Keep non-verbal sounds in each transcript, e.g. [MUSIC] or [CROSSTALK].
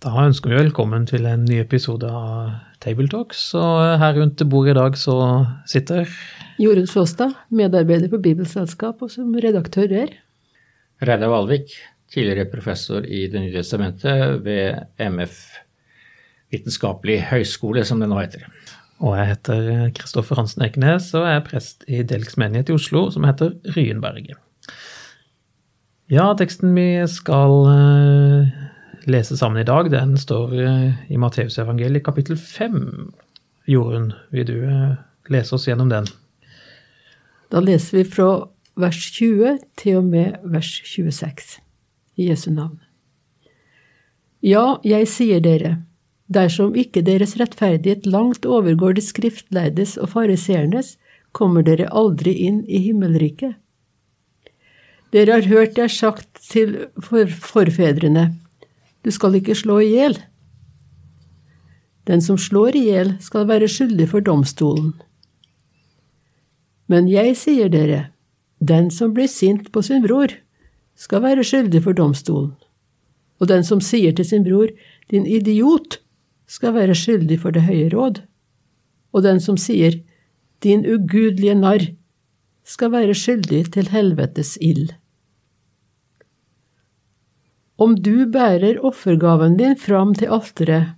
Da ønsker vi velkommen til en ny episode av Tabletalks. Og her rundt bordet i dag så sitter Jorunn Sjåstad, medarbeider på Bibelselskap og som redaktør her. Reidar Valvik, tidligere professor i Det nye testamentet ved MF Vitenskapelig høgskole, som det nå heter. Og jeg heter Kristoffer Hansen Ekenes og er prest i Delks menighet i Oslo, som heter Ryenberget. Ja, teksten vi skal eh, lese sammen i dag, den står eh, i Matteusevangeliet kapittel 5. Jorunn, vil du eh, lese oss gjennom den? Da leser vi fra vers 20 til og med vers 26 i Jesu navn. Ja, jeg sier dere, dersom ikke deres rettferdighet langt overgår de skriftlærdes og fariseernes, kommer dere aldri inn i himmelriket. Dere har hørt det er sagt til forfedrene, du skal ikke slå i hjel. Den som slår i hjel, skal være skyldig for domstolen. Men jeg sier dere, den som blir sint på sin bror, skal være skyldig for domstolen. Og den som sier til sin bror, din idiot, skal være skyldig for det høye råd. Og den som sier, din ugudelige narr, skal være skyldig til helvetes ild. Om du bærer offergaven din fram til alteret,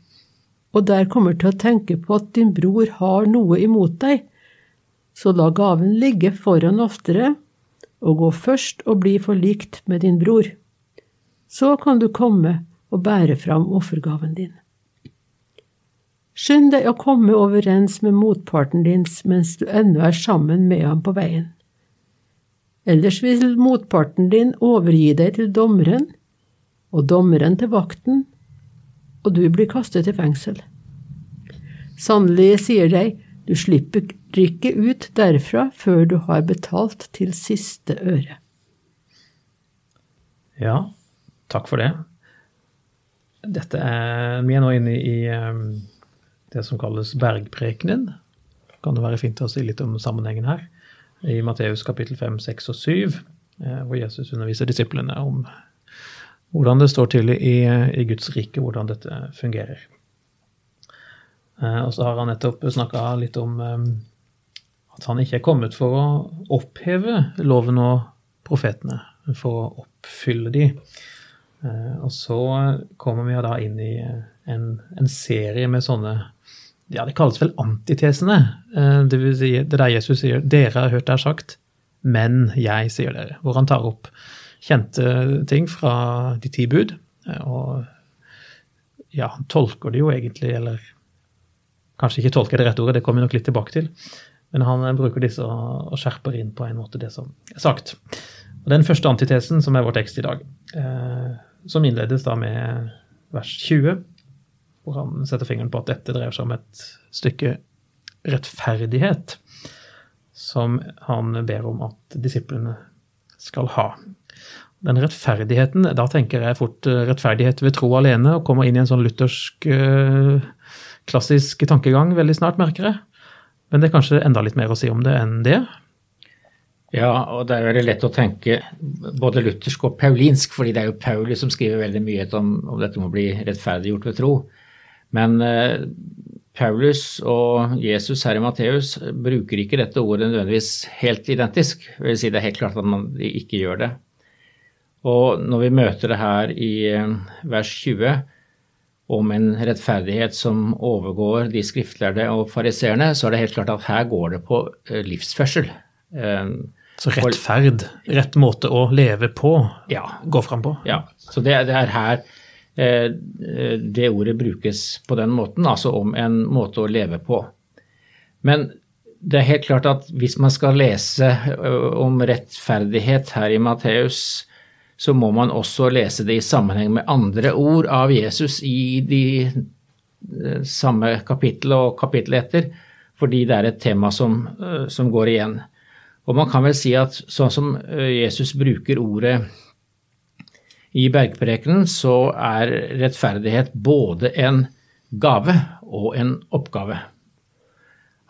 og der kommer til å tenke på at din bror har noe imot deg, så la gaven ligge foran alteret, og gå først og bli forlikt med din bror. Så kan du komme og bære fram offergaven din. Skynd deg å komme overens med motparten din mens du ennå er sammen med ham på veien. Ellers vil motparten din overgi deg til dommeren, og dommeren til vakten, og du blir kastet i fengsel. Sannelig, sier deg, du slipper ikke ut derfra før du har betalt til siste øre. Ja, takk for det. Dette er, Vi er nå inne i um, det som kalles bergprekenen. Kan det være fint å si litt om sammenhengen her? I Matteus kapittel 5, 6 og 7, eh, hvor Jesus underviser disiplene om hvordan det står til i, i Guds rike, hvordan dette fungerer. Eh, og så har han nettopp snakka litt om eh, at han ikke er kommet for å oppheve loven og profetene, for å oppfylle de. Eh, og så kommer vi da inn i en, en serie med sånne ja, Det kalles vel antitesene. Det vil si det der Jesus sier 'Dere har hørt det er sagt, men jeg sier dere'. Hvor han tar opp kjente ting fra de ti bud. Og ja, han tolker det jo egentlig, eller kanskje ikke tolker det rette ordet, det kommer vi nok litt tilbake til. Men han bruker disse og skjerper inn på en måte det som er sagt. Og Den første antitesen, som er vår tekst i dag, eh, som innledes da med vers 20, hvor han setter fingeren på at dette dreier seg om et stykke rettferdighet, som han ber om at disiplene skal ha. Den rettferdigheten, da tenker jeg fort eh, rettferdighet ved tro alene, og kommer inn i en sånn luthersk, eh, klassisk tankegang veldig snart, merker jeg. Men det er kanskje enda litt mer å si om det enn det? Ja, og det er veldig lett å tenke både luthersk og paulinsk, fordi det er jo Paulus som skriver veldig mye om, om dette med å bli rettferdiggjort ved tro. Men eh, Paulus og Jesus her i Matteus bruker ikke dette ordet nødvendigvis helt identisk. Jeg vil si det er helt klart at man ikke gjør det. Og når vi møter det her i eh, vers 20 om en rettferdighet som overgår de skriftlærde og fariseerne, så er det helt klart at her går det på eh, livsførsel. Eh, så rettferd, rett måte å leve på, ja. gå fram på? Ja. Så det, det er her det ordet brukes på den måten, altså om en måte å leve på. Men det er helt klart at hvis man skal lese om rettferdighet her i Matteus, så må man også lese det i sammenheng med andre ord av Jesus i de eh, samme kapittel og kapittel etter, fordi det er et tema som, eh, som går igjen. Og man kan vel si at sånn som eh, Jesus bruker ordet i bergprekenen, så er rettferdighet både en gave og en oppgave.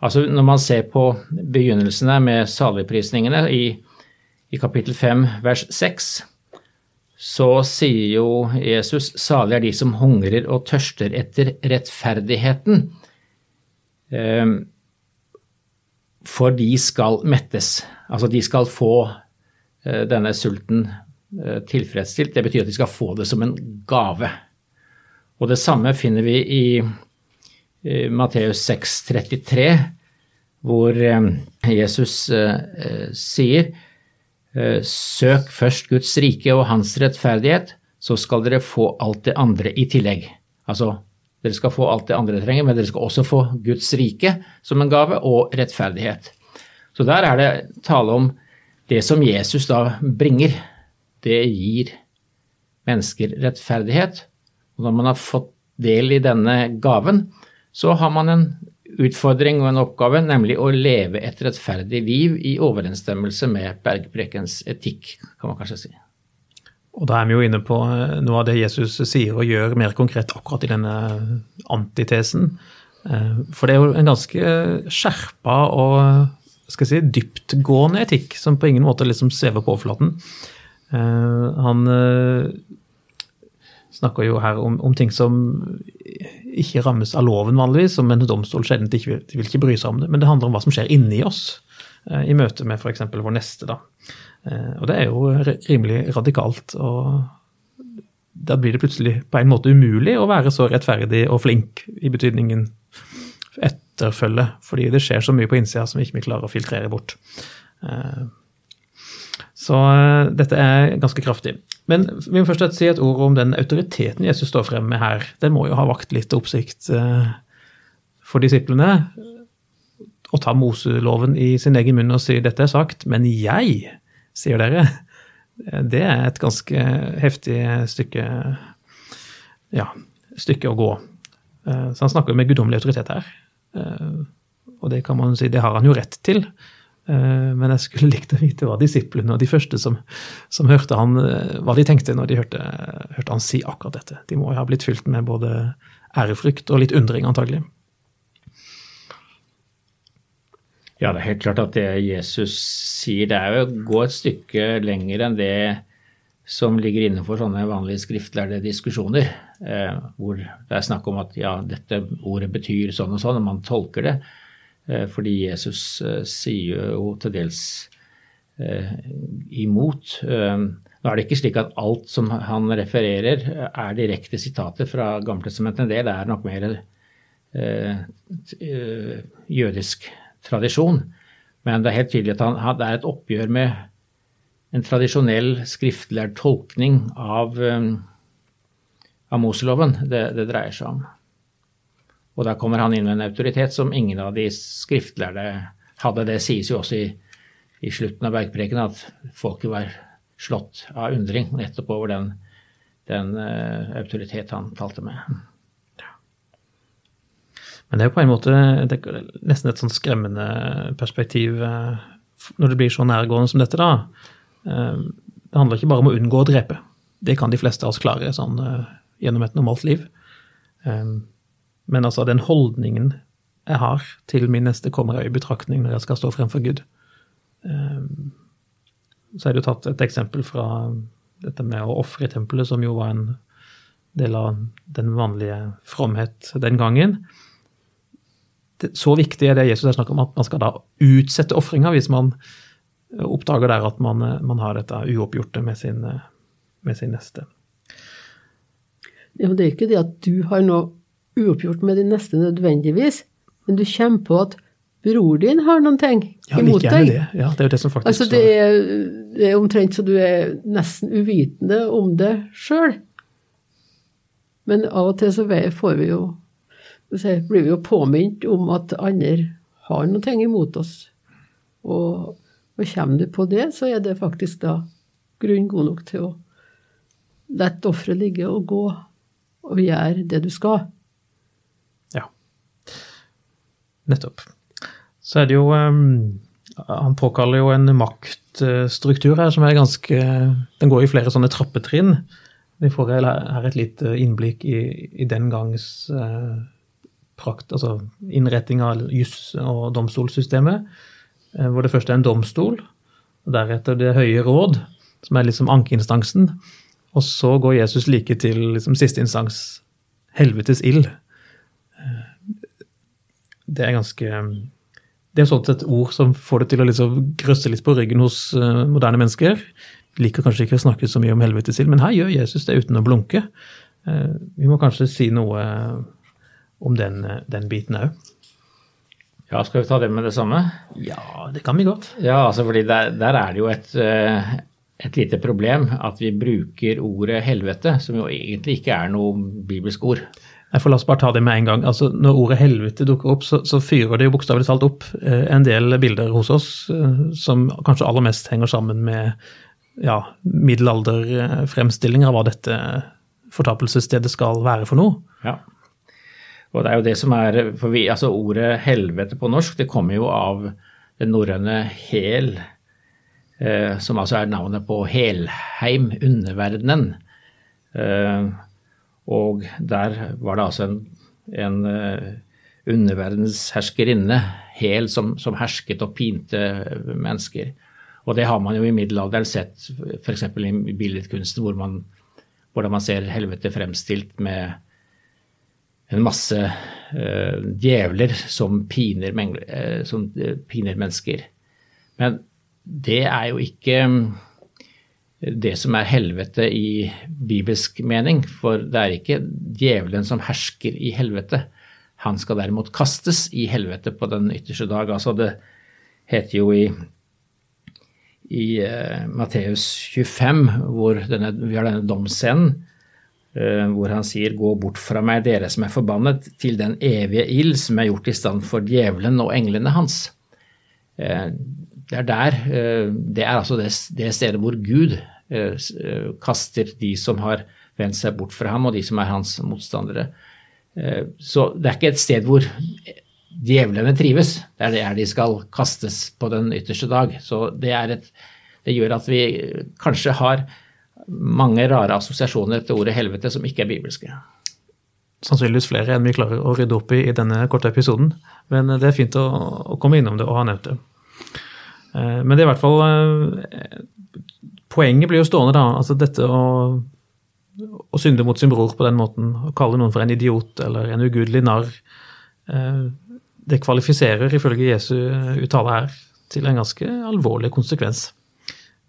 Altså Når man ser på begynnelsene med saligprisningene i, i kapittel 5 vers 6, så sier jo Jesus salig er de som hungrer og tørster etter rettferdigheten, eh, for de skal mettes. Altså de skal få eh, denne sulten eh, tilfredsstilt. Det betyr at de skal få det som en gave. Og det samme finner vi i Matteus 6, 33, hvor Jesus sier søk først Guds rike og hans rettferdighet, så skal dere få alt det andre i tillegg. Altså, dere skal få alt det andre dere trenger, men dere skal også få Guds rike som en gave, og rettferdighet. Så der er det tale om det som Jesus da bringer. Det gir mennesker rettferdighet. Og når man har fått del i denne gaven, så har man en utfordring og en oppgave, nemlig å leve et rettferdig liv i overensstemmelse med bergprekens etikk, kan man kanskje si. Og da er vi jo inne på eh, noe av det Jesus sier og gjør mer konkret akkurat i denne antitesen. Eh, for det er jo en ganske skjerpa og skal jeg si, dyptgående etikk som på ingen måte liksom svever på overflaten. Eh, han snakker jo her om, om, ting som ikke rammes av loven vanligvis, som en domstol sjelden ikke vil, ikke bry seg om det. Men det handler om hva som skjer inni oss eh, i møte med f.eks. vår neste. da. Eh, og det er jo rimelig radikalt. og Da blir det plutselig på en måte umulig å være så rettferdig og flink i betydningen etterfølge, fordi det skjer så mye på innsida som vi ikke klarer å filtrere bort. Eh, så dette er ganske kraftig. Men vi må først si et ord om den autoriteten Jesus står frem med her. Den må jo ha vakt litt oppsikt uh, for disiplene. Å ta Moseloven i sin egen munn og si 'dette er sagt', men jeg, sier dere. Det er et ganske heftig stykke, ja, stykke å gå. Uh, så han snakker med guddommelig autoritet her. Og det kan man si, det har han jo rett til. Eh, men jeg skulle [LAUGHS] likt å vite hva disiplene og de første som, som hørte han, eh, hva de tenkte når de hørte, hørte, han si akkurat dette. De må jo ha blitt fylt med både ærefrykt og litt undring, antagelig. Ja, det er helt klart at det Jesus sier, det er jo å gå et stykke lenger enn det som ligger innenfor sånne vanlige skriftlærde diskusjoner, eh, hvor det er snakk om at ja, dette ordet betyr sånn og sånn, og man tolker det. Eh, fordi Jesus eh, sier jo til dels eh, imot. Nå er det ikke slik at alt som han refererer er direkte sitater fra Gammeltestamentet. En del er nok mer jødisk tradisjon. Men det er helt tydelig at han, det er et oppgjør med en tradisjonell skriftlært tolkning av, av Moseloven det, det dreier seg om. Og da kommer han inn med en autoritet som ingen av de skriftlærde hadde. Det sies jo også i, i slutten av bergpreken at folket var slått av undring nettopp over den, den uh, autoritet han talte med. Men det er jo på en måte nesten et sånn skremmende perspektiv uh, når det blir så nærgående som dette, da. Uh, det handler ikke bare om å unngå å drepe. Det kan de fleste av oss klare sånn, gjennom et normalt liv. Men altså den holdningen jeg har til min neste, kommer jeg i betraktning når jeg skal stå fremfor Gud. Ehm, så er det jo tatt et eksempel fra dette med å ofre tempelet, som jo var en del av den vanlige fromhet den gangen. Så viktig er det Jesus har snakket om, at man skal da utsette ofringa hvis man oppdager der at man, man har dette uoppgjorte med sin, med sin neste. Ja, men Det er ikke det at du har noe uoppgjort med de neste nødvendigvis, men du kommer på at bror din har noen ting ja, imot deg. Det. Ja, det er jo det som faktisk altså, det er, det er omtrent så du er nesten uvitende om det sjøl. Men av og til så får vi jo blir vi jo påminnet om at andre har noen ting imot oss. Og, og kommer du på det, så er det faktisk da grunn god nok til å la offeret ligge og gå og gjøre det du skal. Nettopp. Så er det jo um, Han påkaller jo en maktstruktur her som er ganske Den går i flere sånne trappetrinn. Vi får her et lite innblikk i, i den gangs uh, prakt, altså innretting av juss- og domstolssystemet. Uh, hvor det først er en domstol, og deretter Det høye råd, som er liksom ankeinstansen. Og så går Jesus like til liksom, siste instans, helvetes ild. Det er ganske Det er sånn et ord som får det til å liksom grøsse litt på ryggen hos uh, moderne mennesker. Liker kanskje ikke å snakke så mye om helvetes ild, men her gjør Jesus det uten å blunke. Uh, vi må kanskje si noe om den, den biten òg. Ja, skal vi ta det med det samme? Ja, det kan vi godt. Ja, altså fordi der, der er det jo et, eh, et lite problem at vi bruker ordet helvete, som jo egentlig ikke er noe bibelsk ord. Jeg får La oss bare ta det med en gang. Altså, når ordet helvete dukker opp, så, så fyrer det jo bokstavelig talt opp eh, en del bilder hos oss eh, som kanskje aller mest henger sammen med ja, middelalderfremstillinger av hva dette fortapelsesstedet skal være for noe. Ja. Og det er jo det som er For vi, altså ordet helvete på norsk, det kommer jo av det norrøne hel, eh, som altså er navnet på Helheim, underverdenen. Eh, og der var det altså en, en uh, underverdensherskerinne, Hel, som, som, hersket og pinte mennesker. Og det har man jo i middelalderen sett f.eks. i billedkunsten, hvor man, hvordan man ser helvete fremstilt med en masse uh, djevler som piner, uh, som piner, mennesker. Men det er jo ikke det som er helvete i bibelsk mening, for det er ikke djevelen som hersker i helvete. Han skal derimot kastes i helvete på den ytterste dag. Altså det heter jo i, i Matteus 25, hvor denne, vi har denne domsscenen, uh, hvor han sier 'Gå bort fra meg, dere som er forbannet, til den evige ild som er gjort i stand for djevelen og englene hans'. Uh, det er der eh, Det er altså det, det stedet hvor Gud kaster de som har vendt seg bort fra ham, og de som er hans motstandere. Så det er ikke et sted hvor djevlene trives. Det er der de skal kastes på den ytterste dag. Så det, et, det gjør at vi kanskje har mange rare assosiasjoner til ordet helvete som ikke er bibelske. Sannsynligvis flere enn vi klarer å rydde opp i i denne korte episoden. Men det er fint å, å komme innom det og ha nevnt det. Eh, men det er i hvert fall eh, Poenget blir jo stående, da. Altså dette å, å synde mot sin bror på den måten, å kalle noen for en idiot eller en ugudelig narr, eh, det kvalifiserer ifølge Jesu uttale her til en ganske alvorlig konsekvens.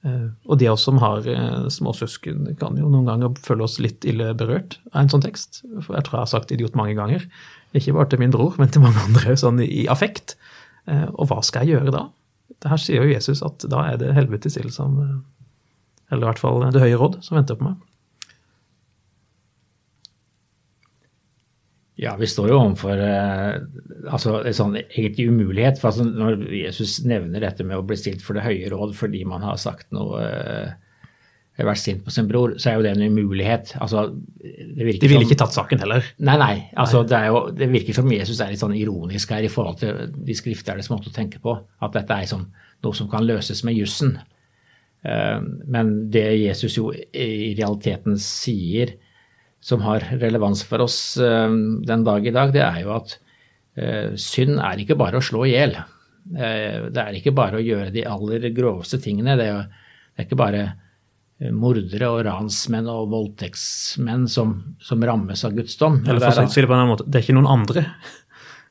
Og de av oss som har småsøsken, kan jo noen ganger føle oss litt ille berørt av en sånn tekst. For jeg tror jeg har sagt idiot mange ganger. Ikke bare til min bror, men til mange andre, sånn i affekt. Og hva skal jeg gjøre da? Her sier jo Jesus at da er det helvetes ild som Eller i hvert fall Det høye råd som venter på meg. Ja, vi står jo overfor eh, altså, en sånn egentlig umulighet. for altså, Når Jesus nevner dette med å bli stilt for det høye råd fordi man har sagt noe eh, vært sint på sin bror, så er jo det en umulighet. Altså, De ville ikke tatt saken heller? Nei, nei. Altså, det, jo, det, virker som Jesus er litt sånn ironisk her i forhold til de skriftlærdes måte å tenke på. At dette er sånn, noe som kan løses med jussen. Uh, men det Jesus jo i realiteten sier, som har relevans for oss eh, den dag i dag, det er jo at eh, synd er ikke bare å slå i hjel. Eh, det er ikke bare å gjøre de aller groveste tingene. Det er, det er ikke bare mordere og ransmenn og voldtektsmenn som, som rammes av Guds dom. Eller for å si det på en annen måte, det er ikke noen andre,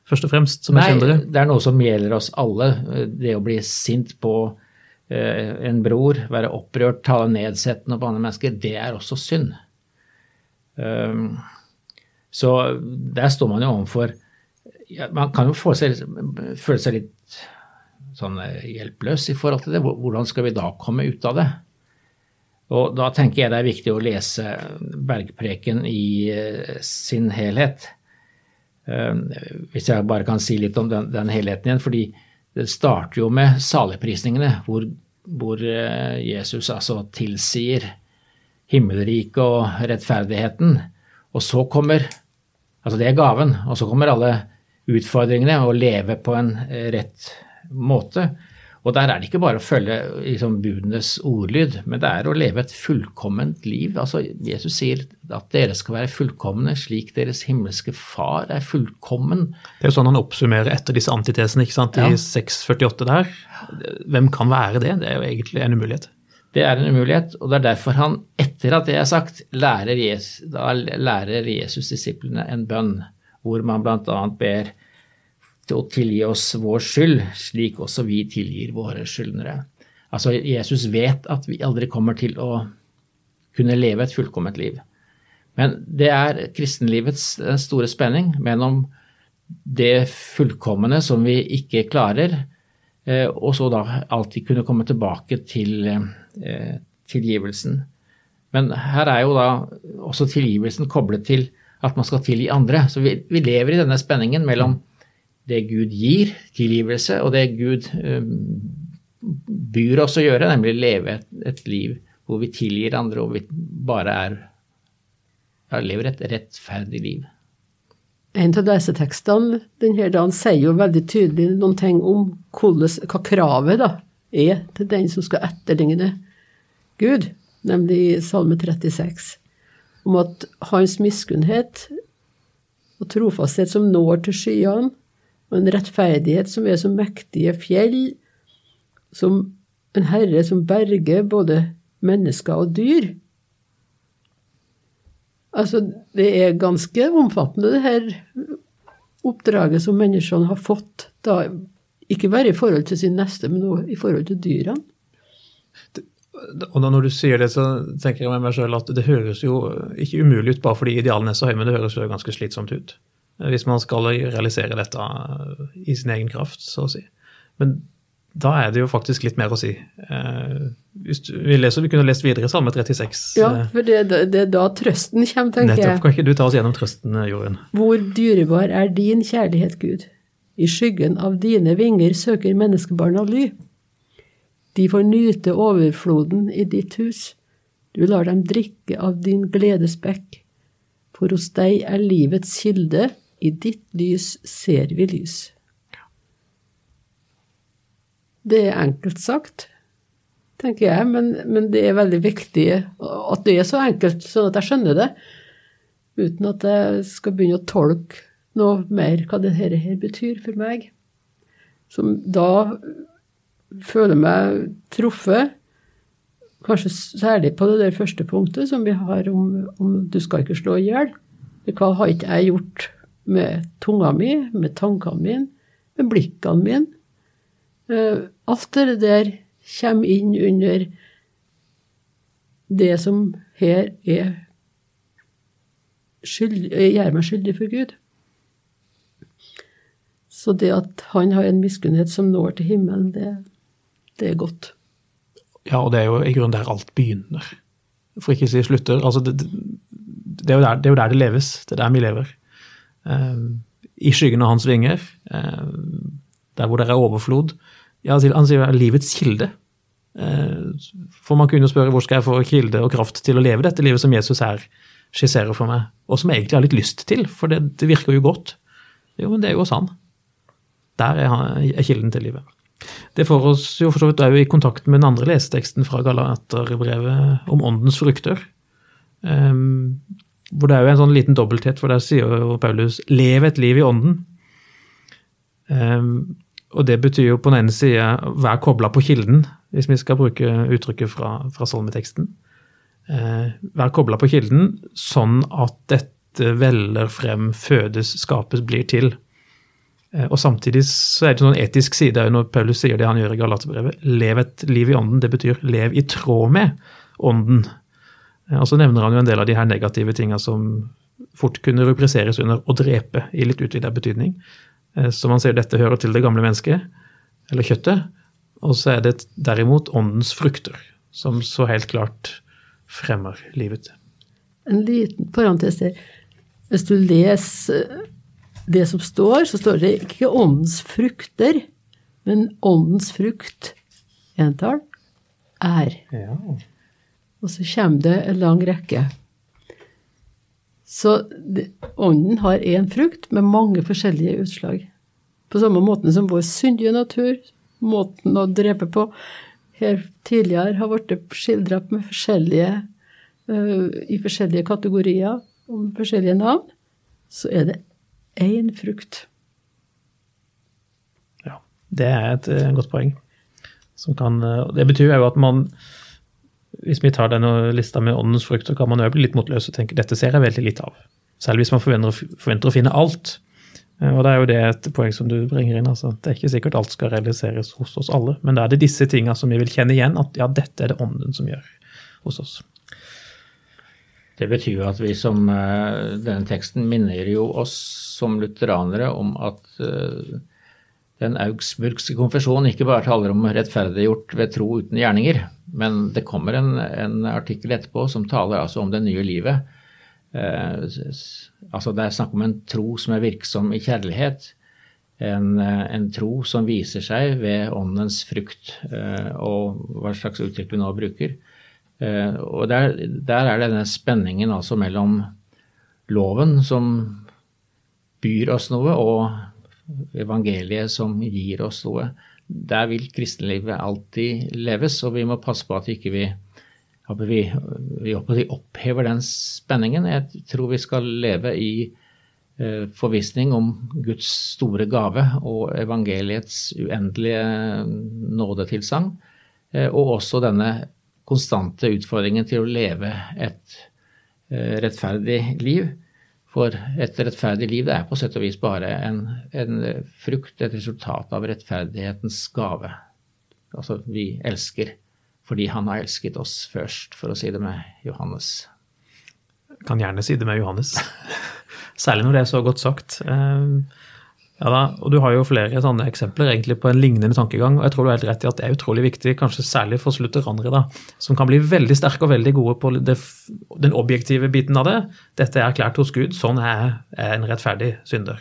først og fremst, som er syndere? Nei, det er noe som gjelder oss alle. Det å bli sint på en bror, være opprørt, tale nedsettende på andre mennesker, det er også synd. Ehm, så der står man jo overfor Man kan jo seg, føle seg litt sånn eh, hjelpeløs i forhold til det. Hvordan skal vi da komme ut av det? Og da tenker jeg det er viktig å lese Bergpreken i eh, sin helhet. Ehm, hvis jeg bare kan si litt om den, den helheten igjen. fordi det starter jo med saligprisningene, hvor, hvor eh, Jesus altså tilsier himmelriket og rettferdigheten. Og så kommer Altså, det er gaven. Og så kommer alle utfordringene, å leve på en eh, rett måte. Og der er det ikke bare å følge liksom, budenes ordlyd, men det er å leve et fullkomment liv. Altså, Jesus sier at dere skal være fullkomne slik deres himmelske far er fullkommen. Det er jo sånn han oppsummerer etter disse antitesene ikke sant? i ja. 648 der. Hvem kan være det? Det er jo egentlig en umulighet. Det er en umulighet, og det er derfor han, etter at det er sagt, lærer Jesus, da lærer Jesus disiplene en bønn, hvor man bl.a. ber til å tilgi oss vår skyld, slik også vi tilgir våre skyldnere. Altså, Jesus vet at vi aldri kommer til å kunne leve et fullkomment liv. Men det er kristenlivets store spenning mellom det fullkomne som vi ikke klarer, eh, og så da alltid kunne komme tilbake til eh, tilgivelsen. Men her er jo da også tilgivelsen koblet til at man skal tilgi andre. Så vi, vi lever i denne spenningen mellom det Gud gir, tilgivelse, og det Gud um, byr oss å gjøre, nemlig leve et, et, liv hvor vi tilgir andre og vi bare er ja, lever et rettferdig liv. En av lesetekstene denne dagen sier jo veldig tydelig noen ting om hvordan, hva kravet da er til den som skal etterligne Gud, nemlig i Salme 36, om at hans miskunnhet og trofasthet som når til skyene, og en rettferdighet som er som mektige fjell, som en herre som berger både mennesker og dyr. Altså, det er ganske omfattende, det her oppdraget som menneskene har fått, da, ikke bare i forhold til sin neste, men også i forhold til dyrene. Og når du sier det, så tenker jeg meg selv at det høres jo ikke umulig ut bare fordi idealene er så høye, men det høres jo ganske slitsomt ut. Hvis man skal realisere dette i sin egen kraft, så å si. Men da er det jo faktisk litt mer å si. Eh, vi, leser, vi kunne lest videre i Salme 36. Ja, for det, det er da trøsten kommer, tenker Nettopp. Kan ikke du ta oss gjennom trøsten, Jorunn? Hvor dyrebar er din kjærlighet, Gud? I skyggen av dine vinger søker menneskebarna ly. De får nyte overfloden i ditt hus. Du lar dem drikke av din gledesbekk. For hos deg er livets kilde, i ditt lys ser vi lys. Det er enkelt sagt, tenker jeg, men, men, det er veldig viktig at det er så enkelt, sånn at jeg skjønner det, uten at jeg skal begynne å tolke noe mer hva dette her betyr for meg. Som da føler meg truffet, kanskje særlig på det der første punktet som vi har om, om du skal ikke slå i hjel. Hva har ikke jeg gjort med tunga mi, med tankene mine, med blikkene mine? Uh, alt det der kommer inn under det som her er skyld, gjør meg skyldig for Gud. Så det at han har en miskunnhet som når til himmelen, det, det er godt. Ja, og det er jo i grunnen der alt begynner, for ikke å si slutter. Altså, det, det, er der, det, er jo der, det leves. Det er der vi lever. Um, I skyggen av hans vinger, um, der hvor det er overflod. Ja, han sier livets kilde. Uh, for man kunne spørre hvor skal jeg få kilde og kraft til å leve dette livet som Jesus her skisserer for meg, og som jeg egentlig har litt lyst til, for det, det virker jo godt. Jo, men det er jo sann. Der er, er kilden til livet. Det får oss jo for så vidt òg i kontakt med den andre leseteksten fra Galaterbrevet om åndens frukter. Um, hvor det er jo en sånn liten dobbelthet, for der sier jo Paulus 'lev et liv i ånden'. Um, og det betyr jo på den ene sida vær kobla på kilden, hvis vi skal bruke uttrykket fra, fra salmeteksten. Uh, vær kobla på kilden, sånn at dette veller frem, fødes, skapes, blir til. Uh, og Samtidig så er det en etisk side når Paulus sier det han gjør i Galaterbrevet. Lev et liv i ånden. Det betyr lev i tråd med ånden. Eh, og Så nevner han jo en del av de her negative tinga som fort kunne rubriseres under å drepe, i litt utvida betydning. Eh, så man ser dette hører til det gamle mennesket, eller kjøttet. Og så er det derimot åndens frukter, som så helt klart fremmer livet. En liten parentes der. Hvis du leser det som står, så står det ikke åndens frukter, men åndens frukt, entall, er. Ja. Og så kommer det en lang rekke. Så ånden har én frukt med mange forskjellige utslag. På samme måten som vår syndige natur, måten å drepe på, her tidligere har blitt skildra uh, i forskjellige kategorier og med forskjellige navn, så er det én frukt. Ja, det er et uh, godt poeng. Kan, uh, det betyr jo at man hvis vi tar denne lista med åndens frukt, så kan man jo bli litt motløs og tenke dette ser jeg veldig litt av. Selv hvis man forventer, forventer å finne alt. Eh, og det er jo det et poeng som du bringer inn. altså Det er ikke sikkert alt skal realiseres hos oss alle, men da er det disse tinga som vi vil kjenne igjen, at ja, dette er det ånden som gjør hos oss. Det betyr jo at vi som uh, Denne teksten minner jo oss som lutheranere om at uh, den augsburgske konfesjonen ikke bare taler om rettferdiggjort ved tro uten gjerninger, men det kommer en, en artikkel etterpå som taler altså om det nye livet. Eh, altså Det er snakk om en tro som er virksom i kjærlighet. En, en tro som viser seg ved åndens frukt, og hva slags uttrykk vi nå bruker. Eh, og der, der er denne spenningen altså mellom loven som byr oss noe, og evangeliet som gir oss noe. Der vil kristenlivet alltid leves, og vi må passe på at ikke vi vi, vi opphever den spenningen. Jeg tror vi skal leve i eh, forvissning om Guds store gave og evangeliets uendelige nådetilsagn, eh, og også denne konstante utfordringen til å leve et eh, rettferdig liv. For et rettferdig liv det er på sett og vis bare en, en frukt, et resultat av rettferdighetens gave. Altså, vi elsker fordi han har elsket oss først, for å si det med Johannes. Kan gjerne si det med Johannes. [LAUGHS] Særlig når det er så godt sagt. Uh, ja da, og Du har jo flere sånne eksempler egentlig på en lignende tankegang. og jeg tror du er helt rett i at Det er utrolig viktig, kanskje særlig for slutteranere, da, som kan bli veldig sterke og veldig gode på det, den objektive biten av det. Dette er erklært hos Gud, sånn er, jeg en rettferdig synder.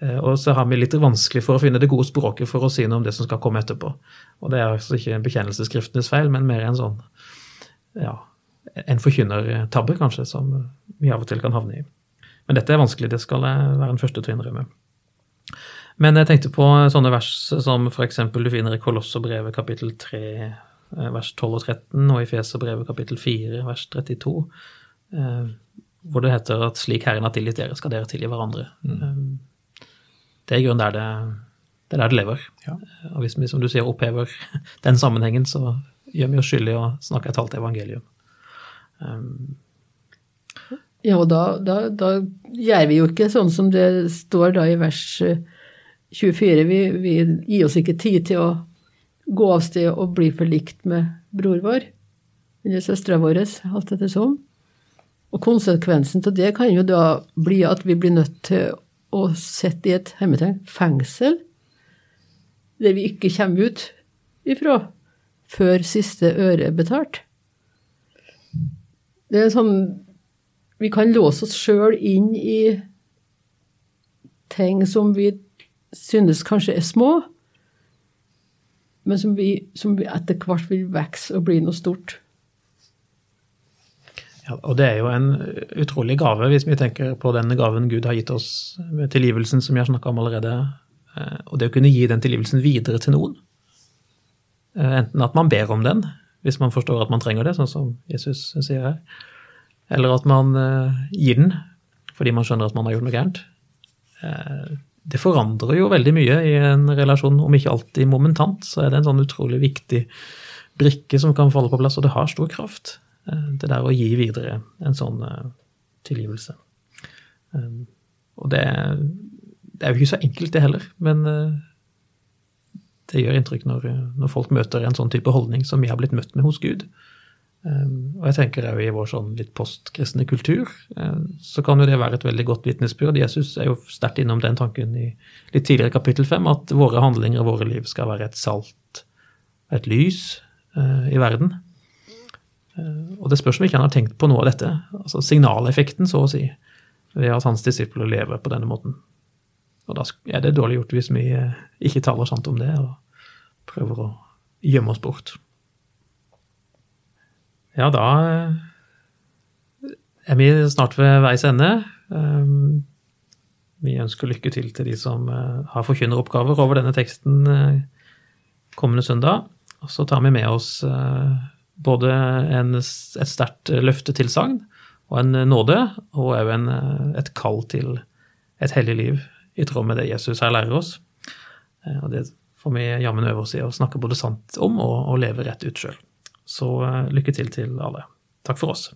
Eh, og så har vi litt vanskelig for å finne det gode språket for å si noe om det som skal komme etterpå. Og Det er altså ikke bekjennelsesskriftenes feil, men mer en sånn ja, en forkynnertabbe, kanskje, som vi av og til kan havne i. Men dette er vanskelig, det skal jeg være den første til å innrømme. Men jeg tenkte på sånne vers som f.eks. du finner i Kolosserbrevet kapittel 3 eh, vers 12 og 13, og i Feserbrevet kapittel 4 vers 32, eh, hvor det heter at slik Herren har tilgitt dere, skal dere tilgi hverandre. Mm. Eh, det er i grunnen der det, det, er der det lever. Ja. Og hvis vi, som du sier, opphever [LAUGHS] den sammenhengen, så gjør vi oss skyldige og å snakke et halvt evangelium. Um, ja, og da, da, da, gjør vi jo ikke sånn som det står da i vers 24. Vi, vi gir oss ikke tid til å gå av sted og bli forlikt med bror vår eller søstera vår, alt etter sånn. Og konsekvensen av det kan jo da bli at vi blir nødt til å sitte i et hermetegn fengsel, der vi ikke kommer ut ifra før siste øre er betalt. Det er sånn vi kan låse oss sjøl inn i ting som vi synes kanskje er små, men som vi, som vi etter hvert vil vokse og bli noe stort. Ja, og det er jo en utrolig gave, hvis vi tenker på den gaven Gud har gitt oss med tilgivelsen, som vi har snakka om allerede. Eh, og det å kunne gi den tilgivelsen videre til noen. Eh, enten at man ber om den, hvis man forstår at man trenger det, sånn som Jesus sier her eller at man uh, gir den fordi man skjønner at man har gjort noe gærent. Uh, det forandrer jo veldig mye i en relasjon, om ikke alltid momentant. Så er det en sånn utrolig viktig brikke som kan falle på plass, og det har stor kraft. Uh, det der å gi videre en sånn tilgivelse. Og det, det, er jo ikke så enkelt, det heller. Men det gjør inntrykk når, når folk møter en sånn type holdning som vi har blitt møtt med hos Gud. Ehm, og jeg tenker òg i vår sånn litt postkristne kultur, ehm, så kan jo det være et veldig godt vitnesbyrd. Jesus er jo sterkt innom den tanken i litt tidligere kapittel fem, at våre handlinger og våre liv skal være et salt, et lys eh, i verden. Ehm, og det spørs om ikke han har tenkt på noe av dette, altså signaleffekten, så å si, ved at hans disipler lever på denne måten. Og da er det dårlig gjort hvis vi eh, ikke taler sant om det og prøver å gjemme oss bort. Ja, da eh, er vi snart ved veis ende. Ehm, vi ønsker lykke til til de som eh, har forkynneroppgaver over denne teksten eh, kommende søndag. Og så tar vi med oss både en, et sterkt løftetilsagn og en nåde, og òg et kall til et hellig liv i tråd med det Jesus her lærer oss. Og det får vi jammen øve oss i å snakke både sant om og, og leve rett ut sjøl. Så lykke til til alle. Takk for oss.